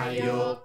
Ayo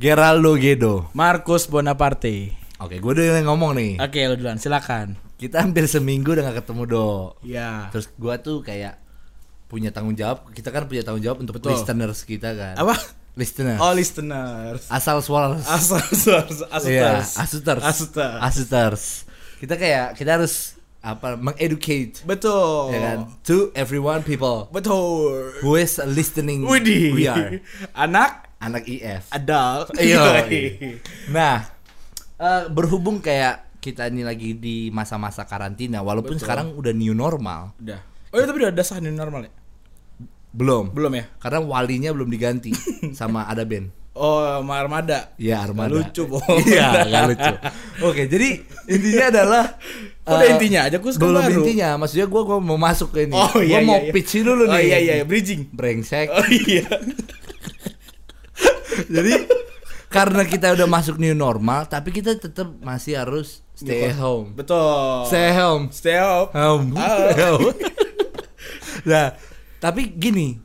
Geraldo Gedo. Markus Bonaparte. Oke, gue udah yang ngomong nih. Oke, lu duluan. Silakan. Kita hampir seminggu udah gak ketemu do. Ya. Terus gue tuh kayak punya tanggung jawab. Kita kan punya tanggung jawab untuk Betul. listeners kita kan. Apa? Listeners. Oh, listeners. Asal suara. Asal asuters. Iya, Asuters. asuters. Asuters. Asuters. Kita kayak kita harus apa mengeducate Betul. ya kan to everyone people Betul. who is listening Widih. we are Anak anak IF. adult. Iya. Nah, eh, berhubung kayak kita ini lagi di masa-masa karantina, walaupun Betul. sekarang udah new normal, Udah. Oh, iya, tapi udah ada sah new normal ya? belum, Belum ya? karena walinya belum diganti sama ada band. Oh, sama Armada. Iya Armada. Lucu, Bo. Iya, nggak lucu. Oke, jadi intinya adalah Udah eh, intinya aja, Kus, kan belum baru. intinya, maksudnya gua mau masuk ke ini. Oh, iya, gua iya, mau iya. pitch dulu Oh nih. iya iya, iya. bridging. Brengsek. Oh iya. Jadi karena kita udah masuk new normal, tapi kita tetap masih harus stay at home. Betul. Stay home. Stay home. Home. Home. nah, tapi gini,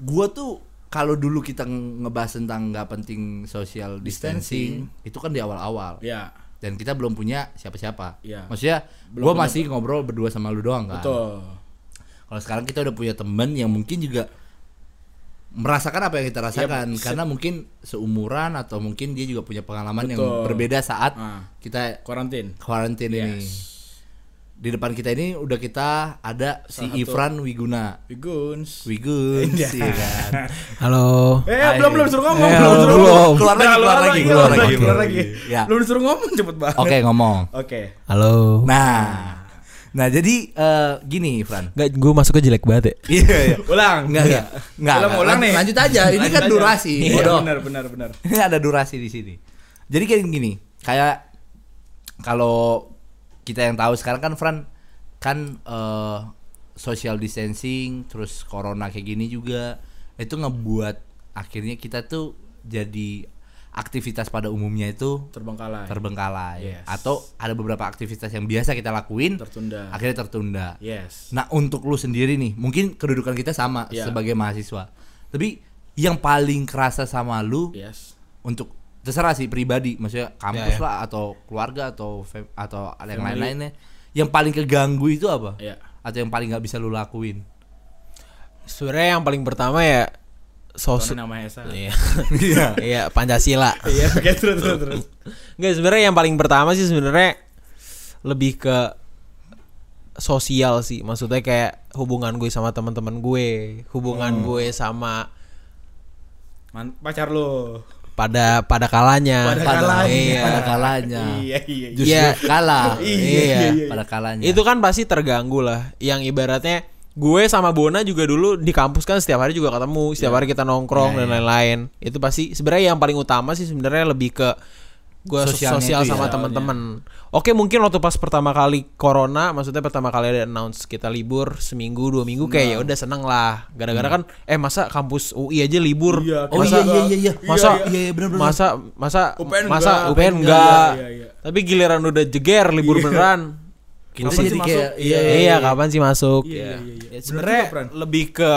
gua tuh kalau dulu kita ngebahas tentang nggak penting social distancing, itu kan di awal-awal. Ya. Dan kita belum punya siapa-siapa. Iya. Maksudnya, Belum gua masih ngobrol berdua sama lu doang kan. Betul. Kalau sekarang kita udah punya temen yang mungkin juga merasakan apa yang kita rasakan se- karena mungkin seumuran atau mungkin dia juga punya pengalaman yang Betul. berbeda saat Ah. kita Karantin. karantin ini. Yes. Di depan kita ini udah kita ada si Salah satu. Ifran Wiguna. Wiguns. Wigun, Iya. iya kan. Halo. Eh, Hai. belum belum suruh ngomong, Eh, belum suruh belum. ngomong. Keluar lagi, keluar lagi, iya, keluar lagi. keluar lagi. Ya. Belum disuruh ngomong cepet banget. Oke ngomong. Oke. Halo. Nah, nah jadi eh, gini Ifran. Enggak, gue masuknya jelek banget ya. Iya, iya. Ulang. Enggak, enggak. Enggak. Ulang, enggak. ulang nih. Lanjut aja. Ini Lanjut kan aja. durasi. Iya, bodoh. benar benar benar. Ini ada durasi di sini. Jadi kayak gini, kayak kalau kita yang tahu sekarang kan Fran kan eh, social distancing terus corona kayak gini juga itu ngebuat akhirnya kita tuh jadi aktivitas pada umumnya itu Terbengkalai. terbengkalai Yes. atau ada beberapa aktivitas yang biasa kita lakuin Tertunda. akhirnya tertunda. Yes. Nah untuk lu sendiri nih, mungkin kedudukan kita sama Iya. sebagai mahasiswa. Tapi yang paling kerasa sama lu Yes. untuk terserah sih pribadi, maksudnya kampus Ya, ya. lah atau keluarga atau fam- atau yang Family. lain-lainnya, yang paling keganggu itu apa? Iya. Atau yang paling nggak bisa lu lakuin? Sebenarnya yang paling pertama ya sos Soalnya nama Esa. Iya. Iya. Iya, Pancasila. Iya, oke terus terus terus. Enggak, sebenarnya yang paling pertama sih sebenarnya lebih ke sosial sih. Maksudnya kayak hubungan gue sama teman-teman gue, hubungan gue sama Man, pacar lu. pada pada kalanya. Pada pada kalanya. Iya. pada kalanya. Iya iya. iya. Justru Iya. kalah. Iya, iya, iya. Pada kalanya. Itu kan pasti terganggu lah. Yang ibaratnya gue sama Bona juga dulu di kampus kan setiap hari juga ketemu, setiap hari kita nongkrong Iya, dan iya. lain-lain. Itu pasti sebenarnya yang paling utama sih sebenarnya lebih ke gue sosial itu ya. sama teman-teman. Oke mungkin waktu pas pertama kali corona, maksudnya pertama kali ada announce kita libur seminggu dua minggu kayak ya udah seneng lah. Gara-gara kan eh masa kampus UI aja libur. Iya, Oh Masa- iya iya iya iya. Masa iya iya benar benar. masa masa UPN masa enggak, UPN UPN enggak. enggak. Iya, iya. Tapi giliran udah jeger libur Iya. beneran. Kapan jadi sih kayak masuk? iya, Iya, kapan sih masuk? Iya, iya, iya, iya. Ya, sebenarnya lebih ke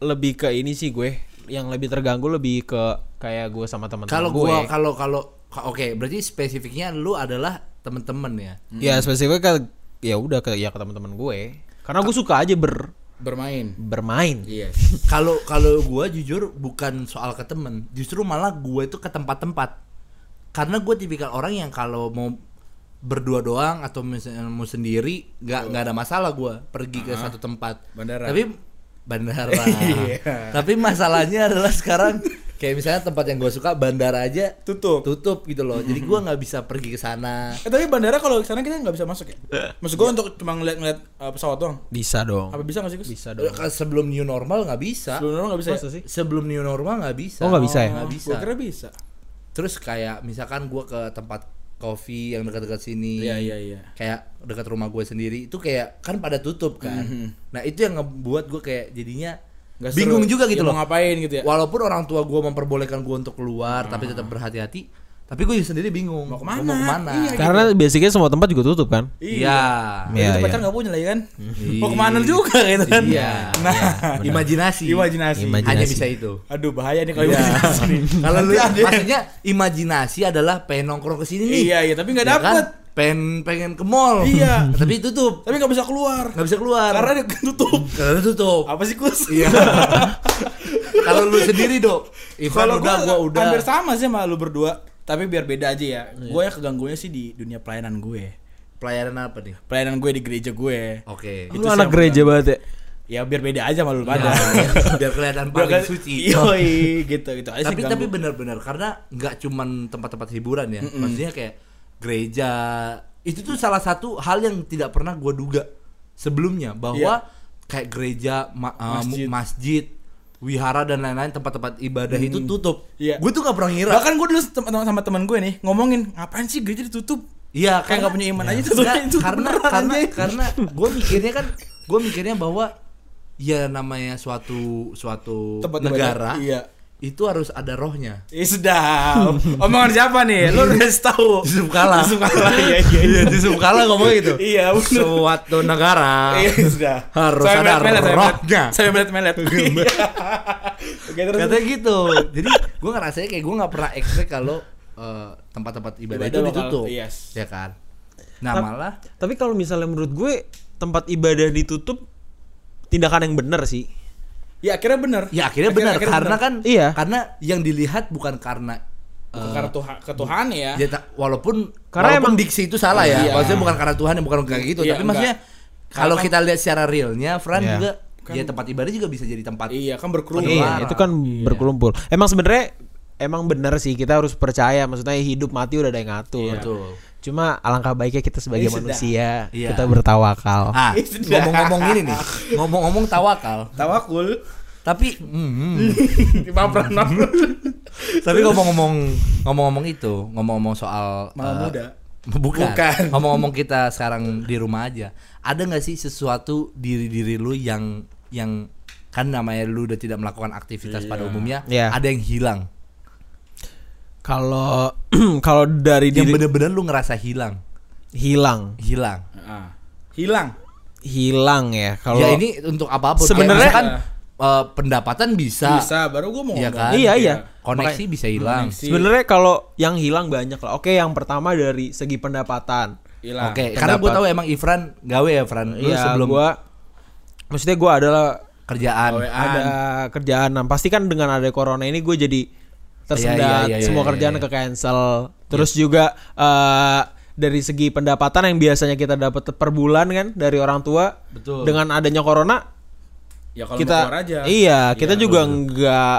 lebih ke ini sih gue. Yang lebih terganggu lebih ke kayak gue sama teman-teman Kalau gue. kalau kalau ka- oke, berarti spesifiknya lu adalah temen-temen ya. ya spesifiknya ke ya udah ke ya ke teman-teman gue. Karena gue suka aja ber Bermain. bermain. Iya. Kalau kalau gua jujur bukan soal ke temen, justru malah gue itu ke tempat-tempat. Karena gue tipikal orang yang kalau mau berdua doang atau misalnya mau sendiri nggak nggak ada masalah gua pergi ke satu tempat. Bandara. Tapi bandara. Iya. Tapi masalahnya adalah sekarang kayak misalnya tempat yang gue suka bandara aja Tutup. tutup gitu loh jadi gue nggak bisa pergi ke sana Eh tapi bandara kalau sana kita nggak bisa masuk ya? Maksud gua untuk cuma ngeliat-ngeliat uh, pesawat doang. Bisa dong. Apa bisa nggak sih Gus? Bisa Eh, dong. sebelum new normal nggak bisa Sebelum nggak bisa. Masa ya? sih? sebelum new normal nggak bisa Oh, nggak bisa ya? nggak bisa Gua kira bisa. terus kayak misalkan gue ke tempat kopi yang dekat-dekat sini Iya iya iya. kayak dekat rumah gue sendiri itu kayak kan pada tutup kan Mhm. nah itu yang ngebuat gue kayak jadinya Nggak bingung seru. juga gitu Ya, loh Mau ngapain gitu ya? walaupun orang tua gue memperbolehkan gue untuk keluar tapi tetap berhati-hati tapi gue sendiri bingung Mau ke mana? mau ke mana Iya, Karena basicnya semua tempat juga tutup kan. iya Iya. Itu pacar iya. nggak punya lah ya kan? Iya. Mau ke mana juga gitu kan? iya Nah, iya. imajinasi imajinasi. Imajinasi. hanya bisa itu Aduh bahaya nih kalau Iya. imajinasi nih. kalau lu maksudnya imajinasi adalah pengen nongkrong ke sini nih Iya iya tapi nggak Ya dapet. kan? pengen pengen ke mall Iya. tapi tutup Tapi nggak bisa keluar. nggak bisa keluar Karena dia tutup. karena tutup Apa sih Kus? Iya. Kalau lu sendiri, Dok. Ivan Kalau udah, gua udah. hampir sama sih sama lu berdua. Tapi biar beda aja ya. Gue ya keganggunya sih di dunia pelayanan gue. Pelayanan apa nih? Pelayanan gue di gereja gue. Oke. Itu Lu anak gereja banget ya. Ya biar beda aja sama lu pada. Ya, biar kelihatan paling suci. Yoi, gitu gitu aja tapi tapi benar-benar karena nggak cuman tempat-tempat hiburan ya. Maksudnya kayak gereja itu tuh salah satu hal yang tidak pernah gua duga sebelumnya bahwa kayak gereja, ma- uh, Masjid. masjid. masjid, wihara dan lain-lain tempat-tempat ibadah itu tutup. Iya. Gue tuh nggak pernah ngira. Bahkan gue dulu sama teman gue nih ngomongin ngapain sih gereja ditutup? Iya, Kayak nggak punya iman aja tutup Enggak, itu karena beneran, karena karena gue mikirnya kan gue mikirnya bahwa ya namanya suatu suatu Tempat negara ibadah. Iya. Itu harus ada rohnya. Ih sudah. Omongan siapa nih? Lu udah tahu. Yusuf Kala. Yusuf Kala. Iya iya iya. Yusuf Kala ngomong gitu. Iya benar. Suatu negara Iya sudah. harus Saya ada melet. rohnya. Saya melet-melet. Iya. Oke terus. Katanya gitu. Jadi gue ngerasanya kayak gue nggak pernah expect kalau eh, tempat-tempat ibadah, Ibadah itu ditutup. yes. Ya kan. Nah Tap- malah Tapi kalau misalnya menurut gue tempat ibadah ditutup tindakan yang benar sih. Ya akhirnya benar. ya akhirnya benar karena kan Iya. karena yang dilihat bukan karena Bukan eh, karena Tuhan ketuhan ya. Ya, ta- walaupun Karena walaupun emang- diksi itu salah ya. Iya. Maksudnya bukan karena Tuhan bukan kayak gitu, Iya, tapi enggak. maksudnya kalau kita lihat secara realnya, Fran Iya. juga Kan- ya tempat ibadah juga bisa jadi tempat. Iya kan berkerumun. Iya. Iya, itu kan berkelumpul. Emang sebenarnya emang benar sih kita harus percaya maksudnya hidup mati udah ada yang ngatur. Betul. Cuma alangkah baiknya kita sebagai sudah. manusia Iya. kita bertawakal. Ah, ngomong-ngomong ini nih, ngomong-ngomong tawakal, Tawakul. tapi hmm, hmm. Pamran tapi ngomong-ngomong ngomong-ngomong itu, ngomong-ngomong soal Malam eh, muda. Bukan. Bukan. Ngomong-ngomong kita sekarang di rumah aja. Ada nggak sih sesuatu diri-diri lu yang yang kan namanya lu udah tidak melakukan aktivitas pada Iya. umumnya, Iya. ada yang hilang. Kalau kalau dari Yang diri bener-bener lu ngerasa hilang, hilang, hilang. Ah. Hilang. hilang ya. Kalau ya ini untuk apa pun. Kayak Sebenarnya- misalkan, eh, pendapatan bisa, Bisa. Baru gue mau Iya ngomong. kan? Iya, iya. koneksi bisa hilang. Sebenarnya kalau yang hilang banyak lah. Oke, yang pertama dari segi pendapatan. Hilang. Oke, karena gue Pendapat. tahu emang Ifran gawe ya, Fran. Lu Iya, sebelum gua maksudnya gua adalah kerjaan. Ada kerjaan. Nah, pasti kan dengan ada corona ini gue jadi tersendat, Iya, iya, iya, semua iya, kerjaan iya. ke cancel. Terus juga eh, dari segi pendapatan yang biasanya kita dapat per bulan kan dari orang tua, Betul. dengan adanya corona Ya kalau kita mau keluar aja. iya kita Iya, juga nggak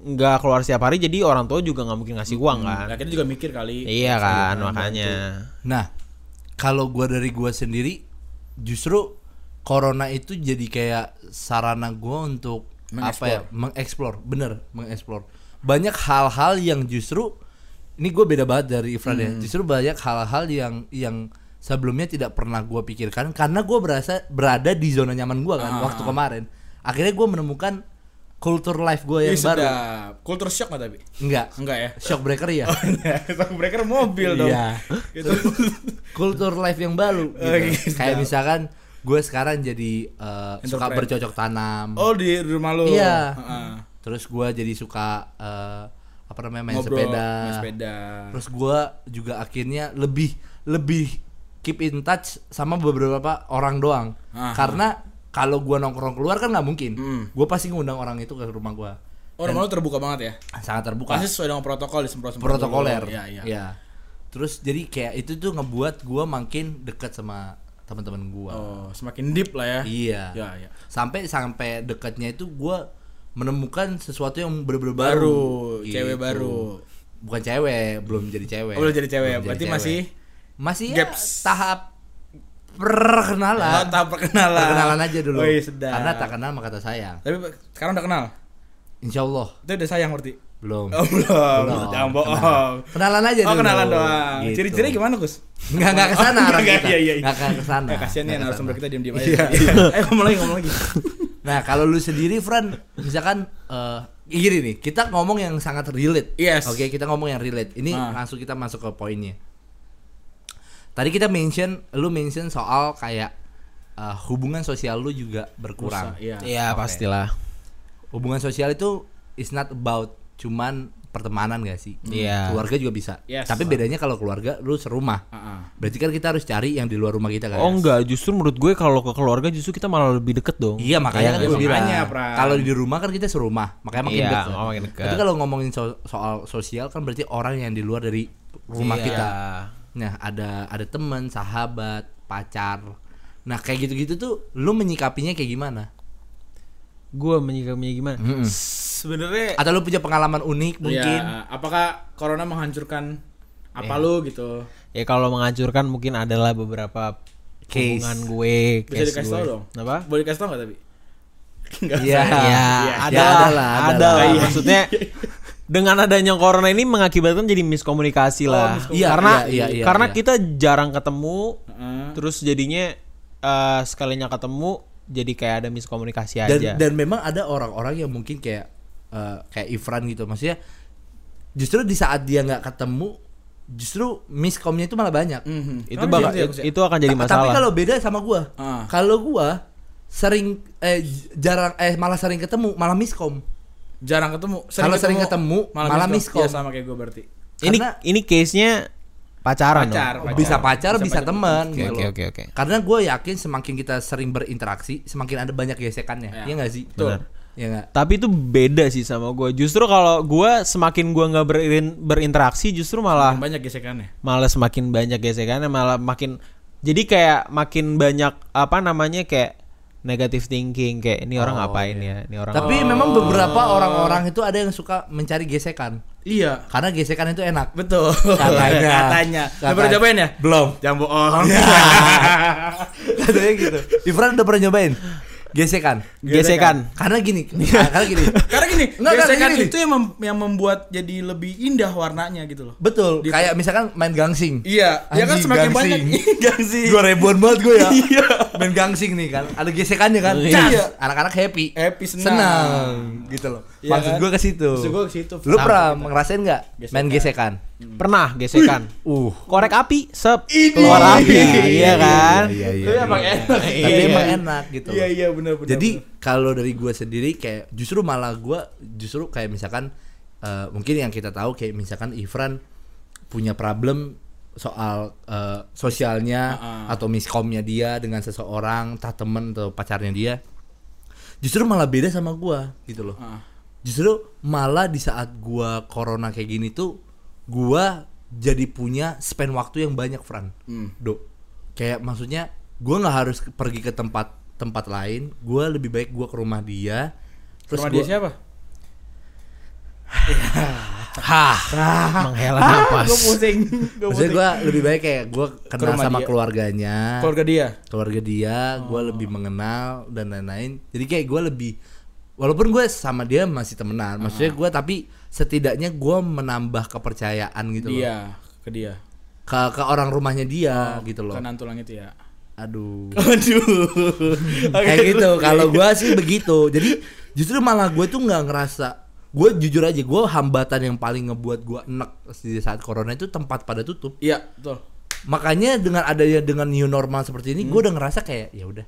nggak keluar setiap hari jadi orang tua juga nggak mungkin ngasih uang kan. Nah, kita juga mikir kali. Iya kan makanya. Nah, kalau gua dari gua sendiri justru corona itu jadi kayak sarana gua untuk apa ya? Mengeksplor, bener, mengeksplor. Banyak hal-hal yang justru ini gue beda banget dari Ifran ya. Justru banyak hal-hal yang yang sebelumnya tidak pernah gua pikirkan karena gua berasa berada di zona nyaman gua kan waktu kemarin. Akhirnya gua menemukan kultur life Ih, yang baru. sedap. Culture shock nggak tapi? Enggak. Enggak ya? Shock breaker ya. Shock breaker mobil dong. Iya. Gitu. kultur life yang baru gitu. Oh, gitu. kayak misalkan gue sekarang jadi eh, suka bercocok tanam Oh di rumah lu. Iya. Heeh. Terus gue jadi suka eh, apa namanya main Ngobrol, sepeda main sepeda. terus gue juga akhirnya lebih lebih keep in touch sama beberapa orang doang Aha. karena kalau gue nongkrong keluar kan nggak mungkin Hmm. gue pasti ngundang orang itu ke rumah gue Oh rumah lu terbuka banget ya? sangat terbuka Pasti sesuai dengan protokol disemprot-semprot. protokoler dulu. Iya, iya. ya terus jadi kayak itu tuh ngebuat gue makin dekat sama teman-teman gue Oh, semakin deep lah ya. iya Ya, ya. sampai sampai dekatnya itu gue menemukan sesuatu yang bener-bener baru. Baru, Gitu. cewek baru. Bukan cewek, belum jadi cewek. Oh, belum jadi cewek. Belum Berarti jadi masih masih ya, tahap perkenalan. Oh, tahap perkenalan. Perkenalan aja dulu. Oh, iya, sedap. Karena tak kenal maka tak sayang. Tapi sekarang udah kenal. Insya Allah Itu udah sayang berarti. belum. Oh, belum. Jangan bohong. Kenal- Kenalan aja Oh, dulu. kenalan doang. Gitu. Ciri-ciri gimana, Gus? Enggak enggak ke sana Enggak, kita. iya, iya, iya. Enggak akan ke sana. Kasihan nih Nggak narasumber kita diam-diam Iya, aja. Eh, ngomong lagi, ngomong lagi. Nah, kalau lu sendiri, Fran, misalkan eh gini nih, kita ngomong yang sangat relate. Yes. Oke, kita ngomong yang relate. Ini Ah. langsung kita masuk ke poinnya. Tadi kita mention, lu mention soal kayak eh, hubungan sosial lu juga berkurang. Iya. Iya, Oke. pastilah. Hubungan sosial itu is not about cuman pertemanan gak sih? Iya. Keluarga juga bisa. Yes. Tapi bedanya kalau keluarga lu serumah. Heeh. Berarti kan kita harus cari yang di luar rumah kita kan? Oh enggak, justru menurut gue kalau ke keluarga justru kita malah lebih deket dong. Iya makanya kan Iya, gue bilang kalau di rumah kan kita serumah makanya makin dekat. makin dekat. Tapi kalau ngomongin so- soal sosial kan berarti orang yang di luar dari rumah Iya. kita. Nah ada ada teman, sahabat, pacar. Nah kayak gitu-gitu tuh lu menyikapinya kayak gimana? Gue menyikapinya gimana? Mm-mm. Sebenarnya Atau lu punya pengalaman unik mungkin? Ya, apakah corona menghancurkan apa lu gitu? Ya kalau menghancurkan mungkin adalah beberapa Case. hubungan gue, Bisa case dikasih gue. tahu dong. Apa? Boleh dikasih tahu nggak tapi? Enggak Iya. Ya, Iya. ada Ya, lah, ada lah, ada ada lah. lah. Iya. Maksudnya dengan adanya corona ini mengakibatkan jadi miskomunikasi lah. miskomunikasi. Iya, karena iya, iya, karena iya. kita jarang ketemu, Heeh. terus jadinya eh, sekalinya ketemu jadi kayak ada miskomunikasi Dan aja. dan memang ada orang-orang yang mungkin kayak eh, kayak Ifran gitu maksudnya justru di saat dia nggak ketemu justru miskomnya itu malah banyak. Mhm. itu Emang bakal gitu ya, itu akan jadi Ta- Tapi masalah. kalau beda sama gua. Ah. Kalau gua sering eh jarang eh malah sering ketemu, malah miskom. jarang ketemu. Kalau sering ketemu, malah miskom. Ya sama kayak gue berarti. ini karena- ini case-nya pacaran Pacar, dong. pacar. Bisa pacar, Bisa bisa, teman gitu oke loh. oke oke. Karena gue yakin semakin kita sering berinteraksi, semakin ada banyak gesekannya. Ya. Iya nggak sih? Betul. Iya nggak? Tapi itu beda sih sama gue. Justru kalau gue semakin gue nggak berin- berinteraksi, justru malah Banyak gesekannya. malah semakin banyak gesekannya, malah makin jadi kayak makin banyak apa namanya kayak negative thinking kayak ini orang Oh, ngapain iya. ya, ini orang. Tapi memang beberapa orang-orang itu ada yang suka mencari gesekan. Iya. Karena gesekan itu enak. Betul. Katanya. Katanya. Udah pernah cobain ya? Belum. Jangan bohong. Katanya gitu. Ifran udah pernah nyobain gesekan. gesekan. Karena gini, karena gini. Karena gini, Enggak, karena gesekan gini. itu yang, mem- yang membuat jadi lebih indah warnanya gitu loh. Betul. Di- Kayak misalkan main gangsing. Iya, ya kan semakin gangsing. banyak gangsing. Dua ribuan banget gue ya. Iya. Main gangsing nih kan. Ada gesekannya kan. Iya. Cas. Anak-anak happy. Happy senang. Senang. Gitu loh. Iya Maksud kan? gue ke situ. Maksud gua ke situ. Lu pernah kita. ngerasain nggak main gesekan? Pernah gesekan. Uh. Korek api, sep, Ini. keluar api, Iya, iya kan? Iya, iya. Tapi emang iya. enak. Tapi Iya, emang iya. enak gitu. Iya, iya benar benar. Jadi kalau dari gue sendiri kayak justru malah gue justru kayak misalkan eh, mungkin yang kita tahu kayak misalkan Ifran punya problem soal eh, sosialnya Ah, ah. atau miskomnya dia dengan seseorang, entah temen atau pacarnya dia. Justru malah beda sama gue gitu loh. Ah. Justru malah di saat gua corona kayak gini tuh gua jadi punya spend waktu yang banyak, Fran. Hmm. Do. Kayak maksudnya gua nggak harus pergi ke tempat tempat lain, gua lebih baik gua ke rumah dia. Rumah gua- dia siapa? Hah, menghela nafas. Gue pusing. Gue Maksudnya gua lebih baik kayak gua kenal rumah sama dia. keluarganya. keluarga dia. keluarga dia, gua lebih mengenal dan lain-lain. Jadi kayak gua lebih walaupun gue sama dia masih temenan, maksudnya gua tapi setidaknya gua menambah kepercayaan gitu loh. Dia ke dia. ke ke orang rumahnya dia gitu loh. Ke nantulang itu ya. Aduh. Aduh. Kayak gitu. Kalau gua sih begitu. Jadi justru malah gue tuh nggak ngerasa gue jujur aja gue hambatan yang paling ngebuat gue enek di saat corona itu tempat pada tutup Iya, betul. makanya dengan adanya dengan new normal seperti ini gue Hmm. udah ngerasa kayak ya udah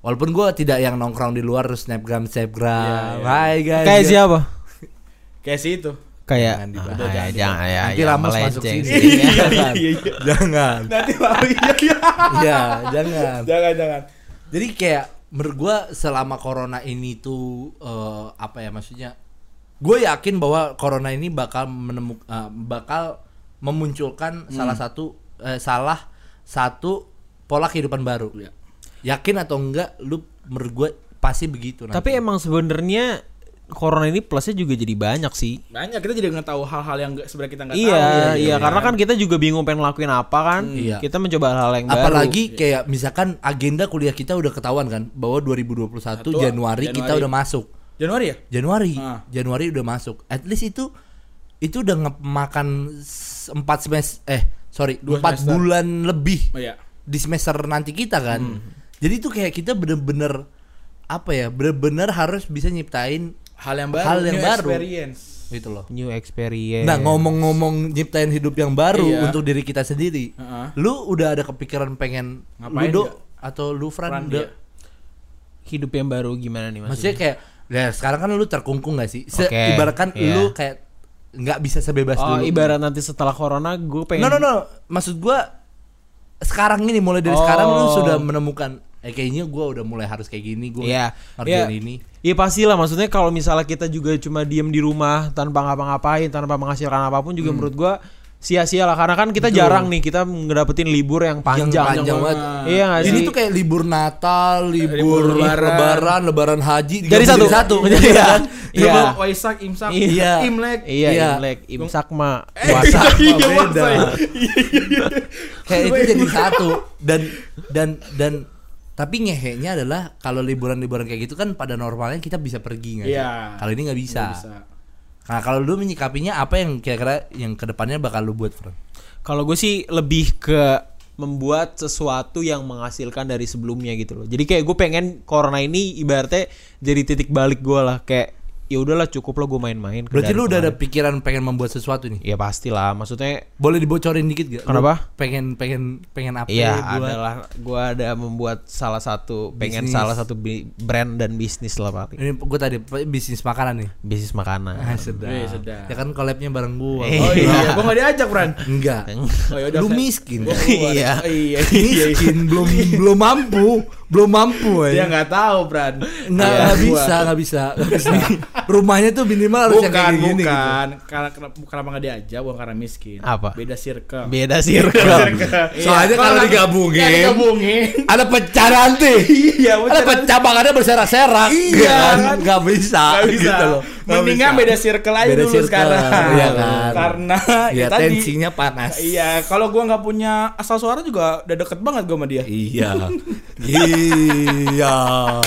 walaupun gue tidak yang nongkrong di luar terus snapgram snapgram Iya, iya. hai guys Kayak siapa? Kayak si itu. Kayak Jangan ah, Jangan ya, jangan ya, Nanti ya, Ramos masuk sini. jangan Iya, iya. jangan Nanti iya iya. ya jangan Jangan jangan. Jadi kayak menurut gua selama corona ini tuh eh, apa ya maksudnya? Gue yakin bahwa corona ini bakal menemuk eh, bakal memunculkan Hmm. salah satu eh, salah satu pola kehidupan baru. Yakin atau enggak lu menurut gue pasti begitu nanti. Tapi emang sebenarnya corona ini plusnya juga jadi banyak sih. Banyak kita jadi nggak tahu hal-hal yang sebenarnya kita nggak Iya, tahu. iya, karena kan kita juga bingung pengen ngelakuin apa kan. Iya. Kita mencoba hal yang baru. Apalagi kayak misalkan agenda kuliah kita udah ketahuan kan bahwa 2021 Satu, Januari, kita Januari. udah masuk. Januari ya? Januari, Ah. Januari udah masuk. At least itu itu udah ngemakan empat semester eh sorry Dua empat semester. bulan lebih Oh iya. di semester nanti kita kan. Hmm. Jadi itu kayak kita bener-bener apa ya bener-bener harus bisa nyiptain Hal yang baru, Hal yang new baru. experience. gitu loh. new experience. Nah ngomong-ngomong nyiptain hidup yang baru Iya. untuk diri kita sendiri, Heeh. lu udah ada kepikiran pengen Ngapain lu Do, nggak? atau lu Fran, Fran, udah- iya. hidup yang baru gimana nih maksudnya maksudnya? kayak ya sekarang kan lu terkungkung gak sih? Se- Oke, ibaratkan iya. lu kayak nggak bisa sebebas oh, dulu. ibarat nanti setelah corona gue pengen No no no, maksud gua sekarang ini mulai dari Oh. sekarang lu sudah menemukan eh kayaknya gua udah mulai harus kayak gini, gua Iya, ngerjain iya. ini. Iya pastilah maksudnya kalau misalnya kita juga cuma diem di rumah tanpa ngapa-ngapain, tanpa menghasilkan apa pun juga Hmm. menurut gua sia-sia lah karena kan kita jarang nih kita ngedapetin libur yang panjang. Yang panjang banget. Iya Ini sih? tuh kayak libur Natal, libur, Libur lebaran. Lebaran. lebaran, haji Jadi satu. jadi satu. Iya. Iya kan? Iya. Dulu Waisak, Imsak, Iya. Imlek. Iya, Iya. Imlek, Imsak mah Eh, puasa. iya, beda. puasa ya. Kayak itu jadi satu dan dan dan tapi ngehenya adalah kalau liburan-liburan kayak gitu kan pada normalnya kita bisa pergi nggak? Iya. Kalau ini nggak bisa. Nggak bisa. Nah kalau lu menyikapinya apa yang kira-kira yang ke depannya bakal lu buat, Fran? Kalau gue sih lebih ke membuat sesuatu yang menghasilkan dari sebelumnya gitu loh. Jadi kayak gue pengen corona ini ibaratnya jadi titik balik gue lah kayak ya udahlah cukup lah gue main-main. Berarti lu udah ada pikiran pengen membuat sesuatu nih? Ya pastilah, maksudnya Boleh dibocorin dikit gak? Lu Kenapa? pengen pengen pengen apa Iya, buat? adalah gue ada membuat salah satu pengen Bisnis. salah satu bi- brand dan bisnis lah paling. Ini gue tadi bisnis makanan nih. Bisnis makanan. Ah, sedap. Iya, sedap. Ya kan collabnya bareng gua. Eh. Oh iya, gua nggak diajak, Fran. Enggak. Oh ya udah. Lu miskin. Gua keluar. Iya. Oh, iya. Iya. miskin belum belum mampu belum mampu Dia ya nggak tahu, Fran. nggak Iya, gua. bisa nggak bisa nggak bisa rumahnya tuh minimal harus yang Bukan, kayak gini gitu. bukan. Karena kenapa kenapa nggak diajak? Bukan karena miskin. Apa? Beda circle. Beda circle. Soalnya kalau digabungin- Nggak digabungin. ada pecah nanti Iya, ada pecah bangannya berserak-serak Iya, kan? nggak bisa Nggak bisa. gitu loh Mendingan bisa. beda circle aja Beda dulu circle, sekarang. iya kan? Karena ya tadi. tensinya panas Iya, kalau gua nggak punya asal suara juga udah deket banget gua sama dia. iya iya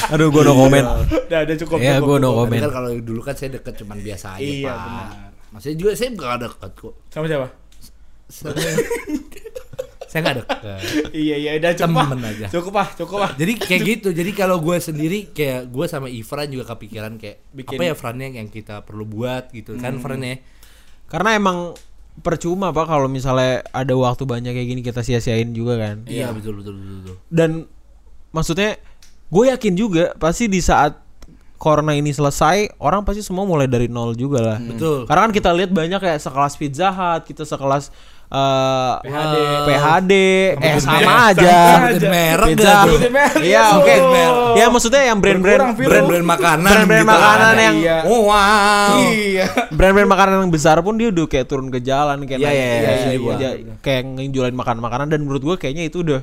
Aduh, gue no komen. Udah, udah cukup. Iya, cukup, gua no komen. Kan kalau dulu kan saya deket cuman biasa aja Iya, pak benar. maksudnya juga saya nggak deket kok Sama siapa? saya nggak deket iya, iya, udah cukup. ah. Temen aja. Cukup ah, cukup ah. Jadi kayak gitu. Jadi kalau gue sendiri kayak gue sama Ifran juga kepikiran kayak Bikin- apa ya Fran yang yang kita perlu buat gitu kan Fran ya. Karena emang percuma pak kalau misalnya ada waktu banyak kayak gini kita sia-siain juga kan. Iya betul betul betul. betul. Dan maksudnya gue yakin juga pasti di saat corona ini selesai orang pasti semua mulai dari nol juga lah. Betul. Karena kan kita lihat banyak kayak sekelas Pizza Hut, kita sekelas eh, PHD. PHD, eh Sama sama aja. merek Pizza. Iya oke. Ya maksudnya yang brand-brand. Brand-brand makanan. Brand-brand gitu makanan ada. yang Iya. Oh, wow. Iya. brand-brand makanan yang besar pun dia udah kayak turun ke jalan kayak Iya, iya, iya, iya, iya. kayak ngejualin makanan-makanan dan menurut gue kayaknya itu udah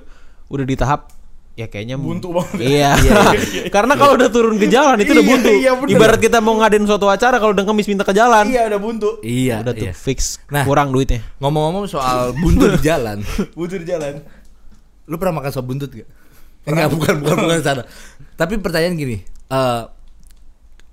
udah di tahap ya kayaknya Buntu banget. Iya. Karena kalau udah turun ke jalan itu udah Iya, buntu. iya, bener. Ibarat kita mau ngadain suatu acara kalau udah ngemis minta ke jalan. Iya, udah buntu. Iya. Udah tuh iya. fix Nah. kurang duitnya. Ngomong-ngomong soal buntut di jalan, Buntu di jalan. lu pernah makan sop buntut gak? Enggak, bukan bukan bukan sana. Tapi pertanyaan gini, eh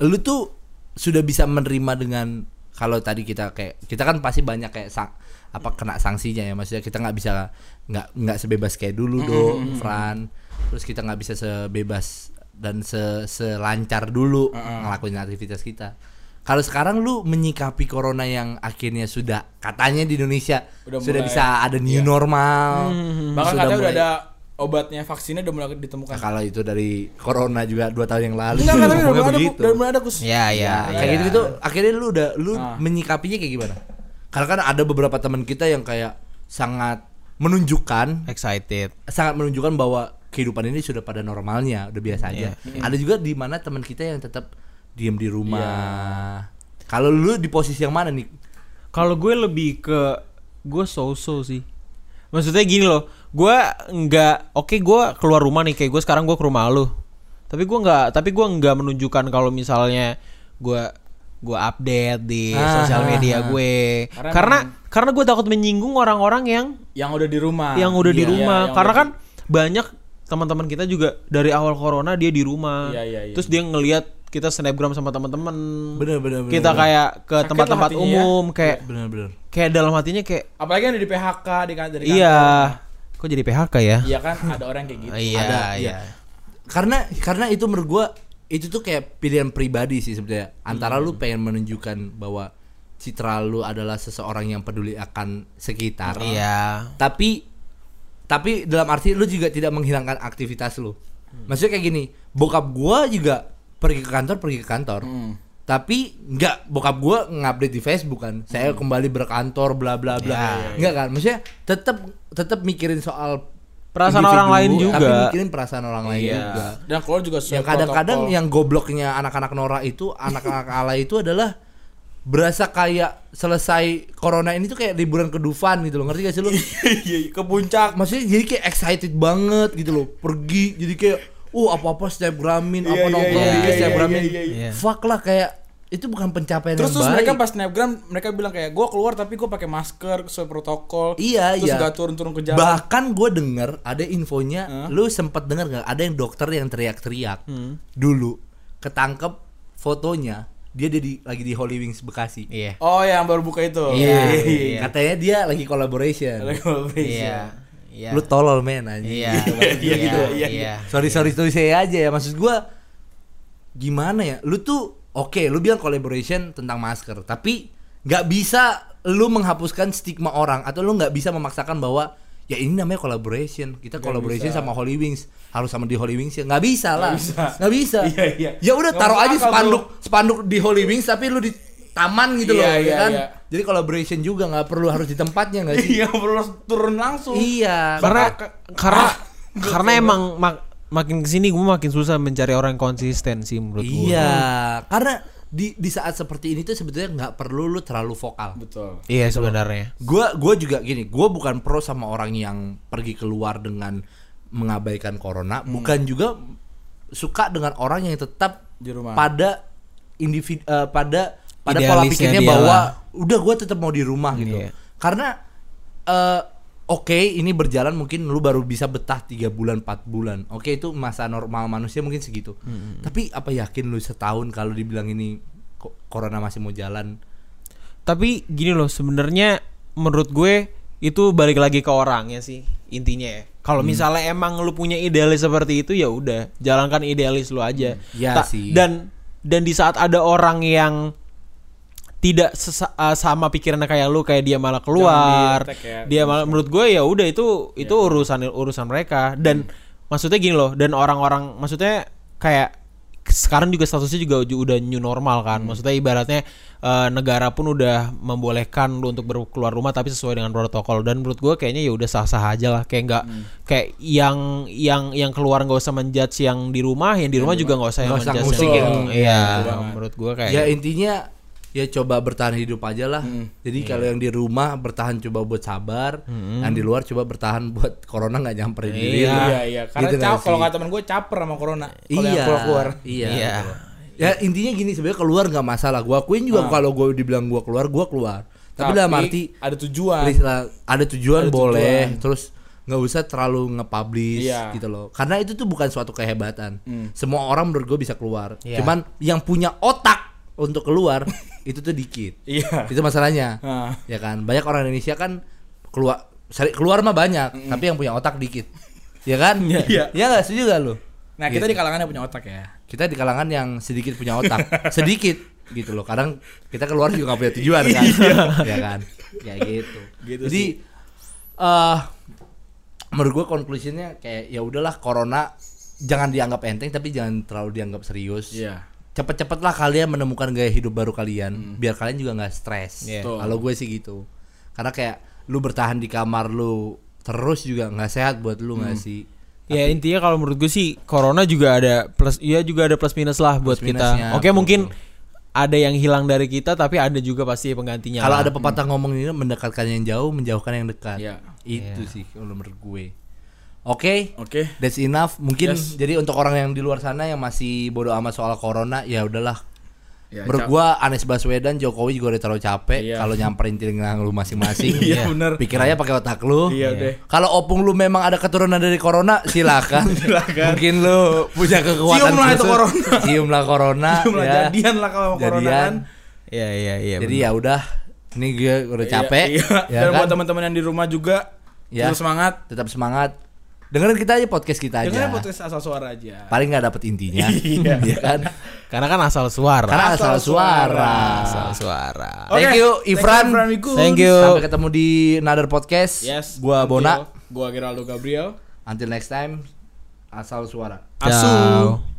lu tuh sudah bisa menerima dengan kalau tadi kita kayak kita kan pasti banyak kayak sang, apa kena sanksinya ya maksudnya kita nggak bisa nggak nggak sebebas kayak dulu dong Fran terus kita nggak bisa sebebas dan se selancar dulu ngelakuin aktivitas kita kalau sekarang lu menyikapi corona yang akhirnya sudah katanya di Indonesia Udah sudah mulai- bisa ada new iya. normal Bahkan sudah katanya udah mulai- ada obatnya, vaksinnya udah mulai ditemukan. Nah, kalau itu dari corona juga dua tahun yang lalu Enggak, katanya udah mulai ada, udah mulai ada kus. Ya ya. Nah, kayak gitu gitu akhirnya lu udah lu Ah. menyikapinya kayak gimana karena kan ada beberapa teman kita yang kayak sangat menunjukkan Excited. sangat menunjukkan bahwa kehidupan ini sudah pada normalnya udah biasa aja Iya, ada juga di mana teman kita yang tetap diem di rumah kalau lu di posisi yang mana nih Kalau gue lebih ke gue so-so sih. Maksudnya gini loh, gue nggak oke gue keluar rumah nih kayak gue sekarang gue ke rumah lu. Tapi gue nggak, tapi gue nggak menunjukkan kalau misalnya gue gue update di Ah, sosial ah, media ah. gue Karena karena karena gue takut menyinggung orang-orang yang Yang udah di rumah. yang udah di Iya, rumah yang karena udah kan banyak teman-teman kita juga dari awal corona dia di rumah Iya, iya, iya. terus dia ngelihat kita snapgram sama teman-teman Bener bener bener. kita bener. kayak ke tempat-tempat ya. umum kayak bener bener. kayak dalam hatinya kayak Apalagi yang di PHK di kan dari kantor. iya kok jadi PHK ya Iya kan ada orang kayak gitu. iya Ada, iya Karena karena itu menurut gua itu tuh kayak pilihan pribadi sih sebenarnya. Antara lu pengen menunjukkan bahwa citra lu adalah seseorang yang peduli akan sekitar. iya Tapi tapi dalam arti lu juga tidak menghilangkan aktivitas lu. Maksudnya kayak gini, bokap gua juga pergi ke kantor, pergi ke kantor. Hmm. Tapi nggak bokap gua ngupdate di Facebook kan. Saya kembali berkantor bla bla bla. Ya, Enggak kan? Maksudnya tetap tetap mikirin soal Perasaan orang lain juga. Tapi mikirin perasaan orang lain Iya. juga. Dan keluar juga Yang kadang-kadang yang gobloknya anak-anak Nora itu, anak-anak ala itu adalah berasa kayak selesai corona ini tuh kayak liburan ke Dufan gitu loh. Ngerti gak sih lu? Iya, iya, ke puncak. Maksudnya jadi kayak excited banget gitu loh. Pergi jadi kayak uh apa-apa snapgramin, apa Iya, iya, nongkrong iya, dikit iya, snapgramin. iya, iya, iya. Fuck lah kayak itu bukan pencapaian Terus yang terus baik. mereka pas snapgram mereka bilang kayak gue keluar tapi gue pakai masker sesuai protokol. Iya terus iya. gak turun-turun ke jalan. Bahkan gue denger ada infonya, Hah? lu sempet denger nggak? Ada yang dokter yang teriak-teriak Hmm. dulu, ketangkep fotonya dia ada di lagi di Holy Wings Bekasi. iya Oh yang baru buka itu. Iya, iya. Katanya dia lagi collaboration. iya iya Lu tolol men anjing. iya Iya, iya gitu, iya, iya Sorry sorry tuh saya aja ya maksud gua gimana ya? Lu tuh oke, lu bilang collaboration tentang masker, tapi nggak bisa lu menghapuskan stigma orang atau lu nggak bisa memaksakan bahwa ya ini namanya collaboration. Kita Nggak collaboration bisa. sama Holy Wings. Harus sama di Holy Wings ya nggak bisa lah. Nggak bisa. Bisa. Iya, iya. Ya udah taruh aja spanduk spanduk di Holy Wings tapi lu di taman gitu loh Iya, ya iya, kan. iya. Jadi collaboration juga nggak perlu harus di tempatnya nggak sih? Iya perlu turun langsung. iya. karena karena Ah, karena emang mak- makin ke sini gue makin susah mencari orang yang konsisten sih menurut gue Iya, karena di di saat seperti ini tuh sebetulnya nggak perlu lu terlalu vokal. Betul. iya sebenarnya Gua gua juga gini, gua bukan pro sama orang yang pergi keluar dengan mengabaikan corona, bukan juga suka dengan orang yang tetap Di rumah. pada individu eh, pada pada pola Idealisnya pikirnya bahwa lah. udah gua tetap mau di rumah gitu. Iya. Karena eh Oke, ini berjalan mungkin lu baru bisa betah tiga bulan, 4 bulan. Oke, itu masa normal manusia mungkin segitu. Tapi apa yakin lu setahun kalau dibilang ini corona masih mau jalan? tapi gini loh sebenarnya menurut gue itu balik lagi ke orangnya sih intinya ya kalau misalnya emang lu punya idealis seperti itu ya udah jalankan idealis lu aja Ya Ta- sih. dan dan di saat ada orang yang tidak sesa- uh, sama pikirannya kayak lu kayak dia malah keluar. Ya. dia malah menurut gue ya udah itu itu urusan urusan mereka. Dan maksudnya gini loh dan orang-orang maksudnya kayak sekarang juga statusnya juga ju- udah new normal kan. Maksudnya ibaratnya eh, negara pun udah membolehkan lu untuk berkeluar rumah tapi sesuai dengan protokol. Dan menurut gue kayaknya ya udah sah-sah aja lah. Kayak nggak kayak yang yang yang keluar nggak usah menjudge yang di rumah yang di rumah juga nggak usah yang menjudge yang ya. iya banget. menurut gue kayak Ya intinya ya coba bertahan hidup aja lah. Hmm. Jadi Iya. kalau yang di rumah bertahan coba buat sabar, yang di luar coba bertahan buat corona nggak nyamperin diri. Iya. lah. Iya iya. Karena Gitu cap- kalau kata temen gue caper sama corona. Kalau Iya. yang keluar keluar. Iya. Iya. gitu. Ya intinya gini sebenarnya keluar nggak masalah. Gua akuin juga Ah. kalau gue dibilang gua keluar, gua keluar. Tapi, dalam arti ada tujuan. ada tujuan Ada boleh, tujuan. terus nggak usah terlalu nge-publish Iya. gitu loh. Karena itu tuh bukan suatu kehebatan. Hmm. Semua orang menurut gue bisa keluar. Iya. Cuman yang punya otak untuk keluar itu tuh dikit. Iya. Itu masalahnya. Ah. Ya kan? Banyak orang Indonesia kan keluar keluar mah banyak, tapi yang punya otak dikit. Ya kan? Iya. Ya nggak setuju gak lu? Nah kita Gitu. di kalangan yang punya otak ya. Kita di kalangan yang sedikit punya otak. sedikit gitu loh. Kadang kita keluar juga gak punya tujuan kan. ya kan? Ya gitu. Gitu Jadi eh menurut gua konklusinya kayak ya udahlah corona jangan dianggap enteng tapi jangan terlalu dianggap serius. Iya. Cepet-cepet lah kalian menemukan gaya hidup baru kalian biar kalian juga nggak stres. Iya. Betul. Kalau gue sih gitu. Karena kayak lu bertahan di kamar lu terus juga nggak sehat buat lu nggak sih? Ya intinya kalau menurut gue sih corona juga ada plus ya juga ada plus minus lah buat Plus kita. Oke betul, mungkin ada yang hilang dari kita tapi ada juga pasti penggantinya. Kalau ada pepatah ngomong ini mendekatkan yang jauh, menjauhkan yang dekat. Iya. Itu sih kalau menurut gue. Oke, Oke. that's enough. Mungkin Yes. jadi untuk orang yang di luar sana yang masih bodoh amat soal corona, ya udahlah. Ya, Menurut cap- gua Anies Baswedan, Jokowi juga udah terlalu capek Iya. kalau nyamperin telinga lu masing-masing. Iya, bener. Pikir aja pakai otak lu. Iya, deh. Kalau opung lu memang ada keturunan dari corona, silakan. Silakan. Mungkin lu punya kekuatan Cium lah itu khusus. corona. Cium lah corona. Cium lah, ya. jadian lah kalau corona Jadian. kan. Iya iya iya. Jadi ya udah, ini gue udah capek. Iya, iya. ya Dan kan? buat teman-teman yang di rumah juga Ya. terus semangat. Tetap semangat. Dengerin kita aja podcast kita aja. Dengerin podcast asal suara aja. Paling nggak dapet intinya. Iya. Iya kan? Karena kan asal suara. Karena asal, Asal suara. asal suara. Thank you, Ifran. Wikus. Thank you. Sampai ketemu di another podcast. Yes. Gua until- Bona. Gua Geraldo Gabriel. Until next time. Asal suara. Asu. Ciao.